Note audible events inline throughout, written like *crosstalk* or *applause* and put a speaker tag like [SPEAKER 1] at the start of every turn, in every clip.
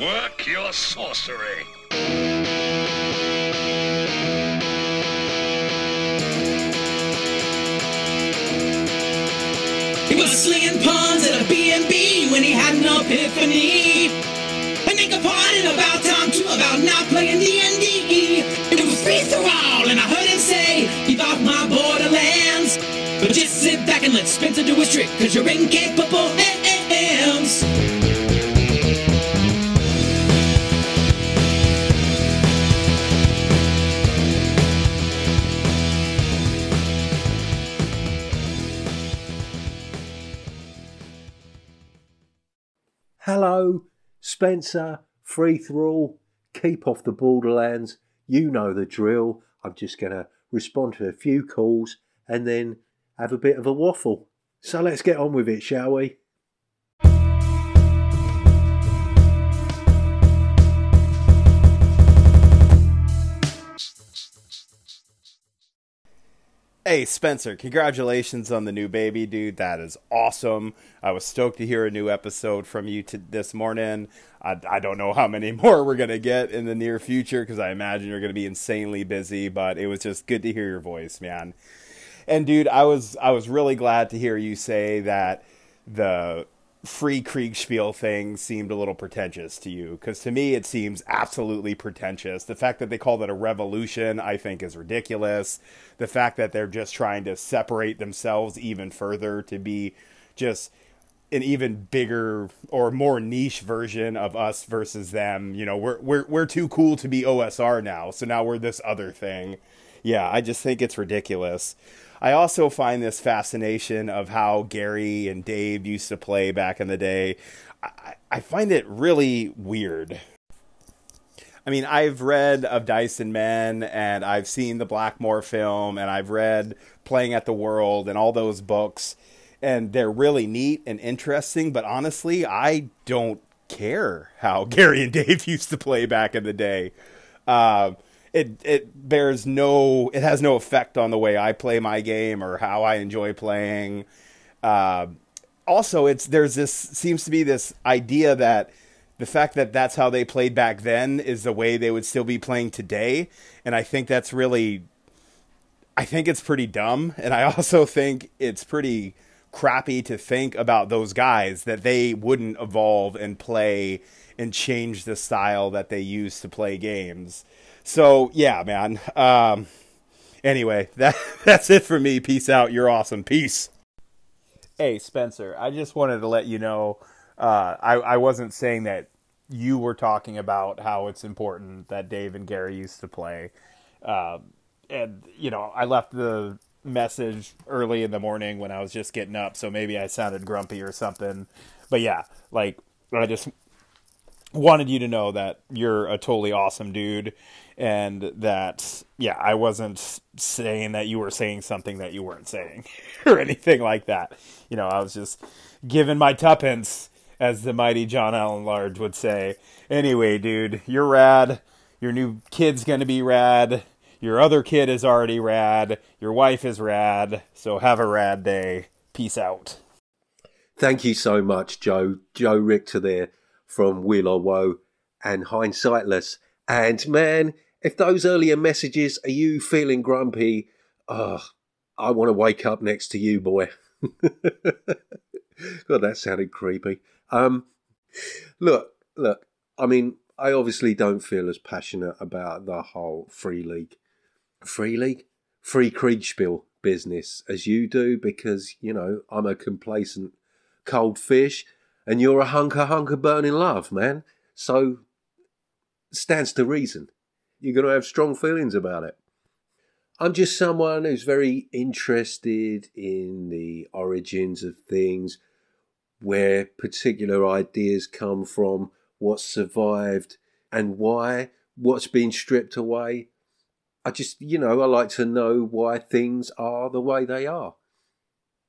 [SPEAKER 1] Work your sorcery.
[SPEAKER 2] He was slinging pawns at a B&B when he had an epiphany. And they complained about time too about not playing D&D. It was free all, and I heard him say, "Keep off my borderlands." But just sit back and let Spencer do his trick, cause you're incapable hands.
[SPEAKER 3] Hello, Spencer, Free Thrall, keep off the borderlands. You know the drill. I'm just going to respond to a few calls and then have a bit of a waffle. So let's get on with it, shall we?
[SPEAKER 4] Hey Spencer, congratulations on the new baby, dude. That is awesome. I was stoked to hear a new episode from you to this morning. I, I don't know how many *laughs* more we're gonna get in the near future because I imagine you're gonna be insanely busy. But it was just good to hear your voice, man. And dude, I was I was really glad to hear you say that the free Kriegspiel thing seemed a little pretentious to you because to me it seems absolutely pretentious. The fact that they call it a revolution, I think, is ridiculous. The fact that they're just trying to separate themselves even further to be just an even bigger or more niche version of us versus them. You know, we're we're we're too cool to be OSR now, so now we're this other thing. Yeah, I just think it's ridiculous. I also find this fascination of how Gary and Dave used to play back in the day. I, I find it really weird. I mean, I've read of Dice and Men and I've seen the Blackmoor film and I've read Playing at the World and all those books, and they're really neat and interesting. But honestly, I don't care how *laughs* Gary and Dave used to play back in the day. Uh, it it bears no it has no effect on the way I play my game or how I enjoy playing. Uh, also, it's there's this seems to be this idea that the fact that that's how they played back then is the way they would still be playing today, and I think that's really, I think it's pretty dumb, and I *laughs* also think it's pretty crappy to think about those guys that they wouldn't evolve and play and change the style that they use to play games. So yeah, man. Um, anyway, *laughs* that that's it for me. Peace out. You're awesome. Peace. Hey Spencer, I just wanted to let you know. Uh, I I wasn't saying that you were talking about how it's important that Dave and Gary used to play. Uh, and you know, I left the message early in the morning when I was just getting up, so maybe I sounded grumpy or something. But yeah, like I just wanted you to know that you're a totally awesome dude and that yeah i wasn't saying that you were saying something that you weren't saying *laughs* or anything like that. You know i was just giving my tuppence as the mighty john allen large would say. Anyway dude you're rad. Your new kid's gonna be rad. Your other kid is already rad. Your wife is rad. So have a rad day. Peace out.
[SPEAKER 3] Thank you so much, Joe. Joe Richter there from Wheel or Woe and Hindsightless. And man, if those earlier messages are you feeling grumpy, oh, I want to wake up next to you, boy. *laughs* God, that sounded creepy. Um, look, look. I mean, I obviously don't feel as passionate about the whole free league, free league, free Kriegspiel business as you do because you know I'm a complacent cold fish, and you're a hunker hunker burning love, man. So stands to reason you're going to have strong feelings about it. I'm just someone who's very interested in the origins of things, where particular ideas come from, what survived, and why, what's been stripped away. I just, you know, I like to know why things are the way they are.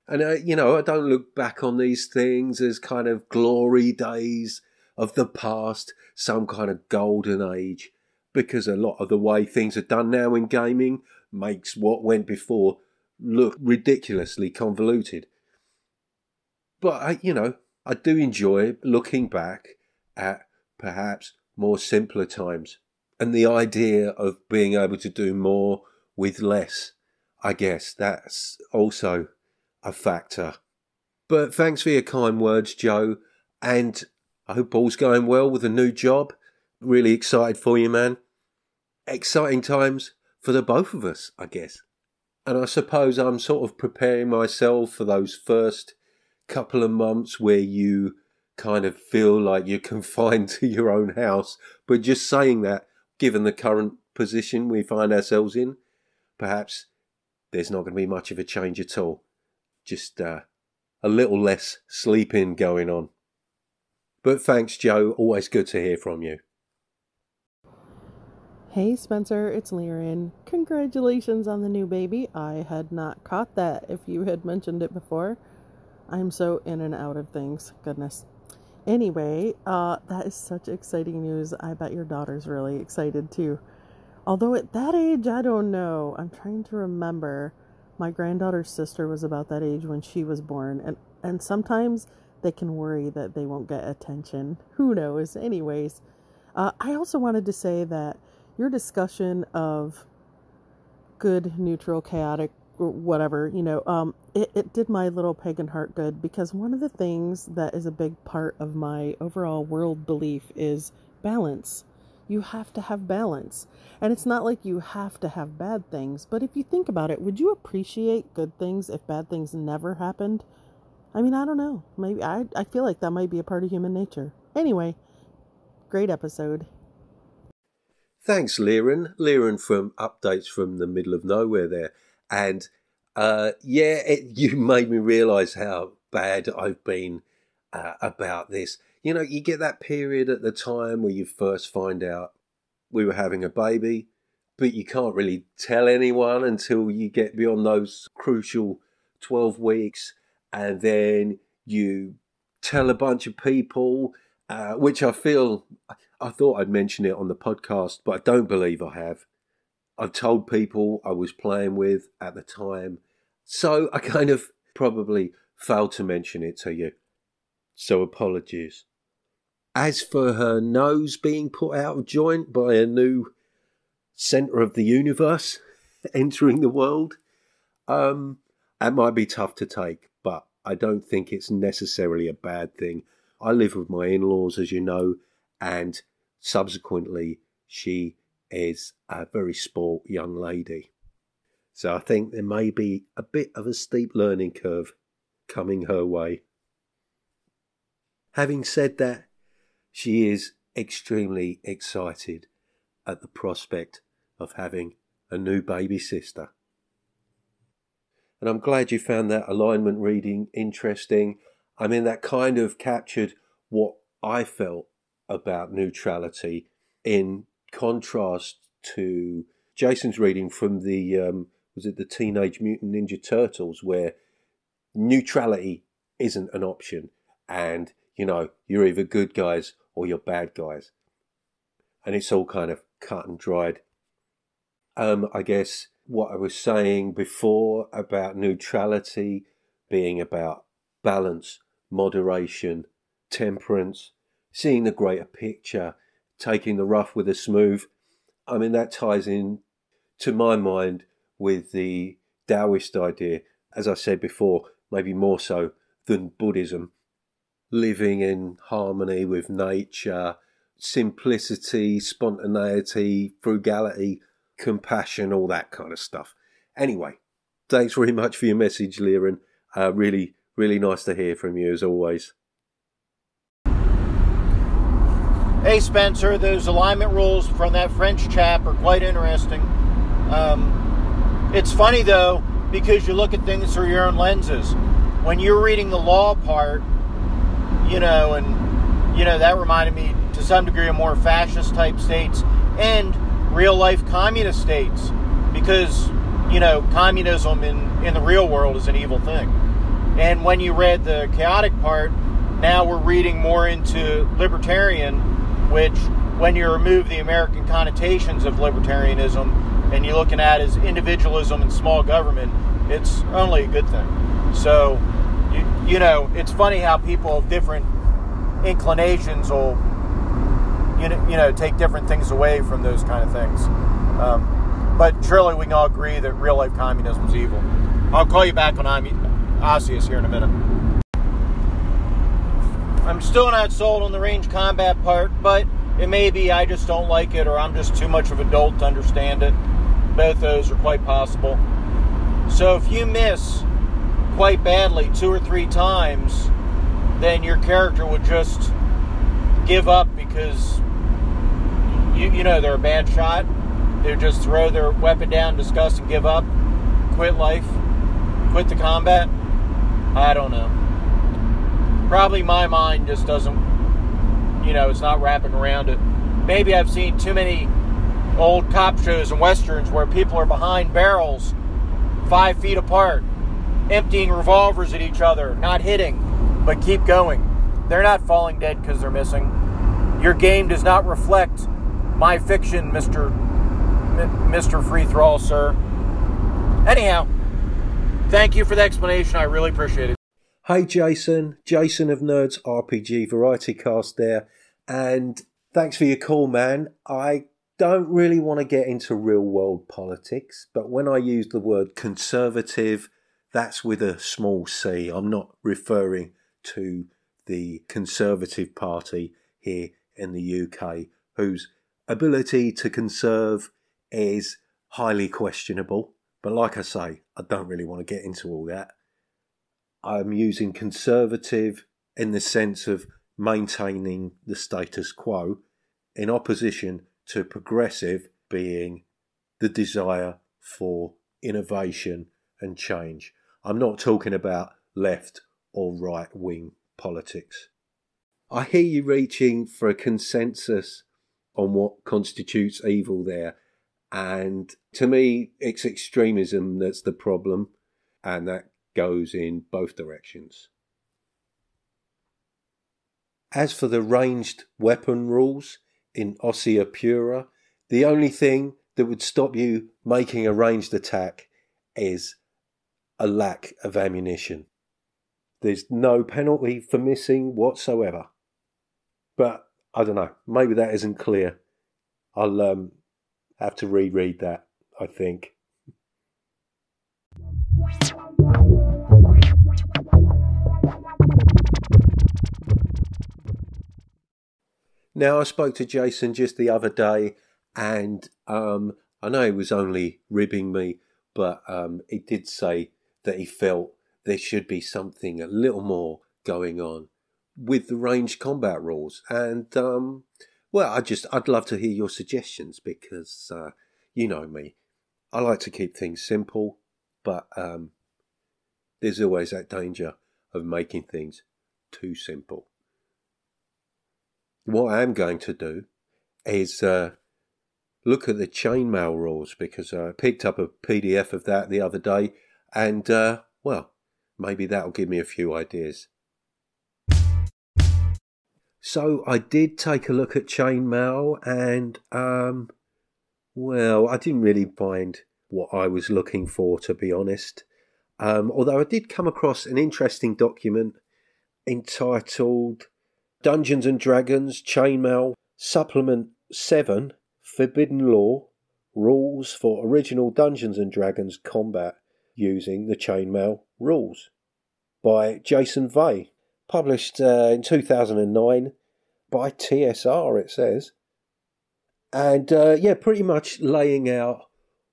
[SPEAKER 3] And, uh, you know, I don't look back on these things as kind of glory days of the past, some kind of golden age because a lot of the way things are done now in gaming makes what went before look ridiculously convoluted. But you know, I do enjoy looking back at perhaps more simpler times. And the idea of being able to do more with less, I guess that's also a factor. But thanks for your kind words, Joe. And I hope all's going well with the new job. Really excited for you, man. Exciting times for the both of us, I guess. And I suppose I'm sort of preparing myself for those first couple of months where you kind of feel like you're *laughs* confined to your own house. But just saying that, given the current position we find ourselves in, perhaps there's not going to be much of a change at all. Just uh, a little less sleeping going on. But thanks, Joe. Always good to hear from you.
[SPEAKER 5] Hey Spencer, it's Liren. Congratulations on the new baby. I had not caught that if you had mentioned it before. I'm so in and out of things. Goodness. Anyway, uh, that is such exciting news. I bet your daughter's really excited too. Although at that age, I don't know. I'm trying to remember. My granddaughter's sister was about that age when she was born, and and sometimes they can worry that they won't get attention. Who knows? Anyways, uh, I also wanted to say that your discussion of good, neutral, chaotic, or whatever, you know, um, it, it did my little pagan heart good because one of the things that is a big part of my overall world belief is balance. You have to have balance. And it's not like you have to have bad things, but if you think about it, would you appreciate good things if bad things never happened? I mean, I don't know. Maybe I, I feel like that might be a part of human nature. Anyway, great episode.
[SPEAKER 3] Thanks, Liren. Liren from Updates from the Middle of Nowhere there. And uh, yeah, it, *laughs* you made me realise how bad I've been uh, about this. You know, you get that period at the time where you first find out we were having a baby, but you can't really tell anyone until you get beyond those crucial 12 weeks. And then you tell a bunch of people, uh, which I feel I thought I'd mention it on the podcast, but I don't believe I have. I've told people I was playing with at the time, so I kind of probably failed to mention it to you. So apologies. As for her nose being put out of joint by a new centre of the universe *laughs* entering the world, um, that might be tough to take, but I don't think it's necessarily a bad thing. I live with my in laws, as you know, and subsequently she is a very sport young lady. So I think there may be a bit of a steep learning curve coming her way. Having said that, she is extremely excited at the prospect of having a new baby sister. And I'm glad you found that alignment reading interesting. I mean, that kind of captured what I felt about neutrality in contrast to Jason's reading from the um, was it the Teenage Mutant Ninja Turtles where neutrality isn't an option and you know you're either good guys or you're bad guys and it's all kind of cut and dried um, I guess what I was saying before about neutrality being about balance moderation temperance seeing the greater picture, taking the rough with the smooth. I mean, that ties in, to my mind, with the Taoist idea, as I said before, maybe more so than Buddhism. Living in harmony with nature, simplicity, spontaneity, frugality, compassion, all that kind of stuff. Anyway, thanks very much for your message, Liren. Uh, really, really nice to hear from you as always.
[SPEAKER 6] Hey Spencer, those alignment rules from that French chap are quite interesting. Um, it's funny though, because you look at things through your own lenses. When you're reading the law part, you know, and, you know, that reminded me to some degree of more fascist type states and real life communist states. Because, you know, communism in, in the real world is an evil thing. And when you read the chaotic part, now we're reading more into libertarian which, when you remove the American connotations of libertarianism and you're looking at as individualism and small government, it's only a good thing. So, you, you know, it's funny how people of different inclinations will you know, you know take different things away from those kind of things. Um, but surely we can all agree that real life communism is evil. I'll call you back on Osseous here in a minute. I'm still not sold on the range combat part, but it may be I just don't like it or I'm just too much of an adult to understand it. Both those are quite possible. So if you miss quite badly two or three times, then your character would just give up because you, you know they're a bad shot. They just throw their weapon down, disgust, and give up, quit life, quit the combat. I don't know. Probably my mind just doesn't, you know, it's not wrapping around it. Maybe I've seen too many old cop shows and westerns where people are behind barrels five feet apart, emptying revolvers at each other, not hitting, but keep going. They're not falling dead because they're missing. Your game does not reflect my fiction, Mr. M- Mr. Free Thrall, sir. Anyhow, thank you for the explanation. I really appreciate it.
[SPEAKER 3] Hey Jason, Jason of Nerds RPG Variety Cast there, and thanks for your call, man. I don't really want to get into real world politics, but when I use the word conservative, that's with a small c. I'm not referring to the Conservative Party here in the UK, whose ability to conserve is highly questionable. But like I say, I don't really want to get into all that. I'm using conservative in the sense of maintaining the status quo in opposition to progressive being the desire for innovation and change. I'm not talking about left or right wing politics. I hear you reaching for a consensus on what constitutes evil there. And to me, it's extremism that's the problem, and that goes in both directions. As for the ranged weapon rules in Ossia Pura, the only thing that would stop you making a ranged attack is a lack of ammunition. There's no penalty for missing whatsoever. But I don't know, maybe that isn't clear. I'll um, have to reread that, I think. Now, I spoke to Jason just the other day, and um, I know he was only ribbing me, but um, he did say that he felt there should be something a little more going on with the range combat rules. And um, well, I just I'd love to hear your suggestions because uh, you know me, I like to keep things simple, but um, there's always that danger of making things too simple. What I am going to do is uh, look at the chainmail rules because I picked up a PDF of that the other day, and uh, well, maybe that'll give me a few ideas. So I did take a look at chainmail, and um, well, I didn't really find what I was looking for, to be honest. Um, although I did come across an interesting document entitled Dungeons and Dragons Chainmail Supplement 7 Forbidden Law Rules for Original Dungeons and Dragons Combat Using the Chainmail Rules by Jason Vey, published uh, in 2009 by TSR, it says. And uh, yeah, pretty much laying out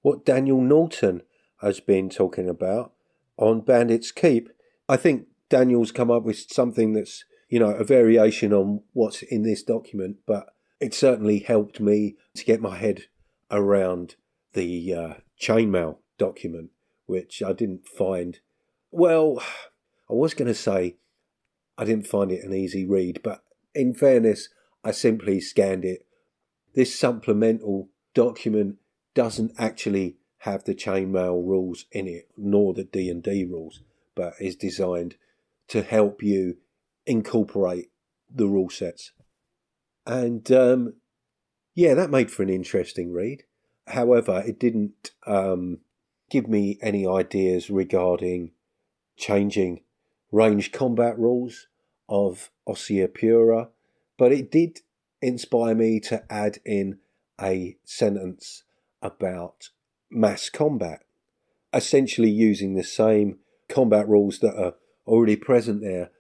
[SPEAKER 3] what Daniel Norton has been talking about on Bandit's Keep. I think Daniel's come up with something that's you know, a variation on what's in this document, but it certainly helped me to get my head around the uh, chainmail document, which I didn't find. Well, I was going to say I didn't find it an easy read, but in fairness, I simply scanned it. This supplemental document doesn't actually have the chainmail rules in it, nor the D and D rules, but is designed to help you incorporate the rule sets. And um, yeah, that made for an interesting read. However, it didn't um, give me any ideas regarding changing range combat rules of Ossia Pura, but it did inspire me to add in a sentence about mass combat, essentially using the same combat rules that are already present there,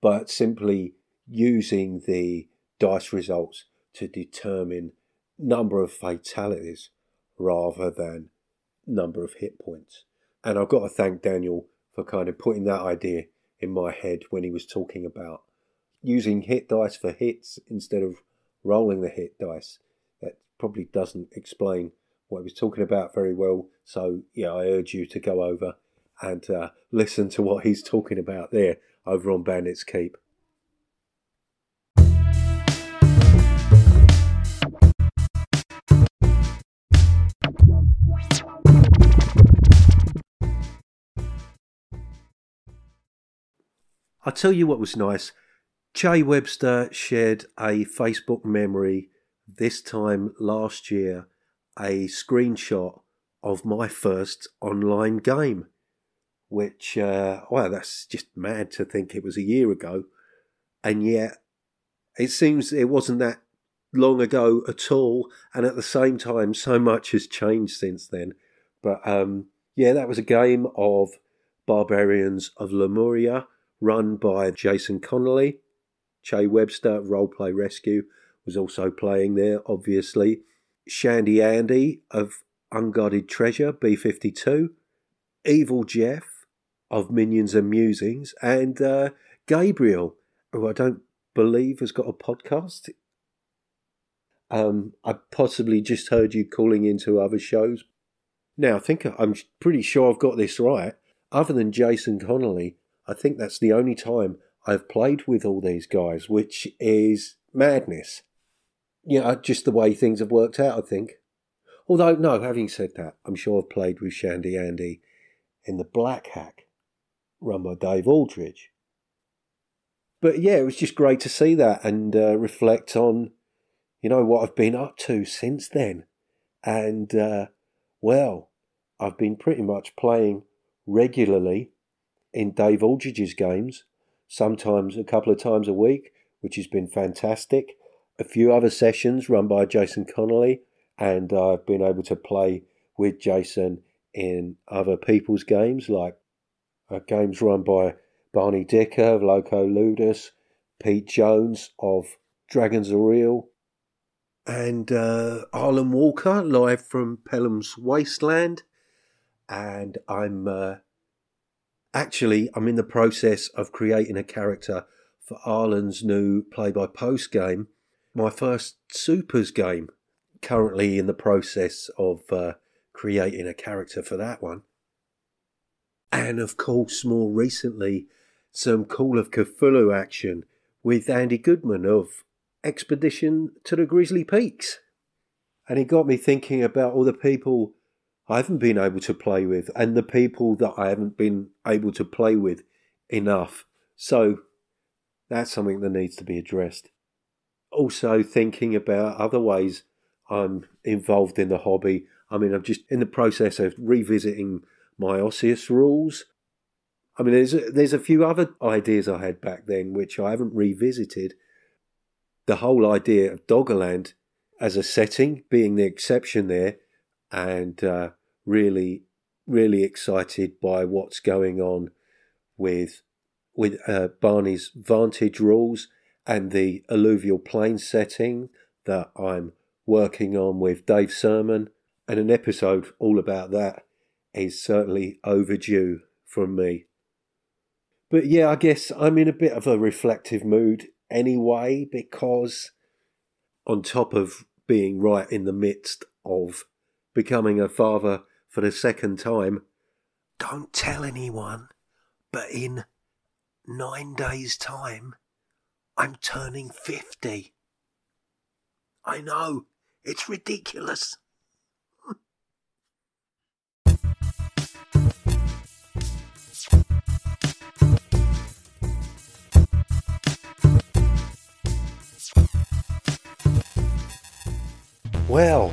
[SPEAKER 3] but simply using the dice results to determine number of fatalities rather than number of hit points. And I've got to thank Daniel for kind of putting that idea in my head when he was talking about using hit dice for hits instead of rolling the hit dice. That probably doesn't explain what he was talking about very well. So, yeah, I urge you to go over and uh, listen to what he's talking about there over on Bandit's Keep. I'll tell you what was nice. Che Webster shared a Facebook memory this time last year, a screenshot of my first online game, which, uh, well, that's just mad to think it was a year ago. And yet, it seems it wasn't that long ago at all. And at the same time, so much has changed since then. But um, yeah, that was a game of Barbarians of Lemuria run by Jason Connolly. Che Webster, Roleplay Rescue, was also playing there, obviously. Shandy Andy of Unguarded Treasure, B 52. Evil Jeff of Minions and Musings. And uh, Gabriel, who I don't believe has got a podcast. Um, I possibly just heard you calling into other shows. Now, I think I'm pretty sure I've got this right. Other than Jason Connolly, I think that's the only time I've played with all these guys, which is madness. You know, just the way things have worked out, I think. Although, no, having said that, I'm sure I've played with Shandy Andy in the Black Hack, run by Dave Aldridge. But yeah, it was just great to see that and uh, reflect on, you know, what I've been up to since then. And, uh, well, I've been pretty much playing regularly in Dave Aldridge's games, sometimes a couple of times a week, which has been fantastic. A few other sessions run by Jason Connolly, and I've been able to play with Jason in other people's games, like uh, games run by Barney Dicker of Loco Ludus, Pete Jones of Dragons Are Real, and uh, Arlen Walker live from Pelham's Wasteland. And I'm uh, actually, I'm in the process of creating a character for Arlen's new play by post game, my first Supers game. Currently in the process of uh, creating a character for that one. And of course, more recently, some Call of Cthulhu action with Andy Goodman of Expedition to the Grizzly Peaks. And it got me thinking about all the people I haven't been able to play with, and the people that I haven't been able to play with enough. So that's something that needs to be addressed. Also, thinking about other ways I'm involved in the hobby. I mean, I'm just in the process of revisiting my Osseous rules. I mean, there's a, there's a few other ideas I had back then which I haven't revisited. The whole idea of Doggerland as a setting being the exception there and uh, really, really excited by what's going on with with uh, Barney's Vantage rules and the alluvial plain setting that I'm working on with Dave Sermon, and an episode all about that is certainly overdue from me. But yeah, I guess I'm in a bit of a reflective mood anyway, because on top of being right in the midst of becoming a father for the second time. Don't tell anyone, but in nine days' time, I'm turning 50. I know, it's ridiculous. *laughs* well,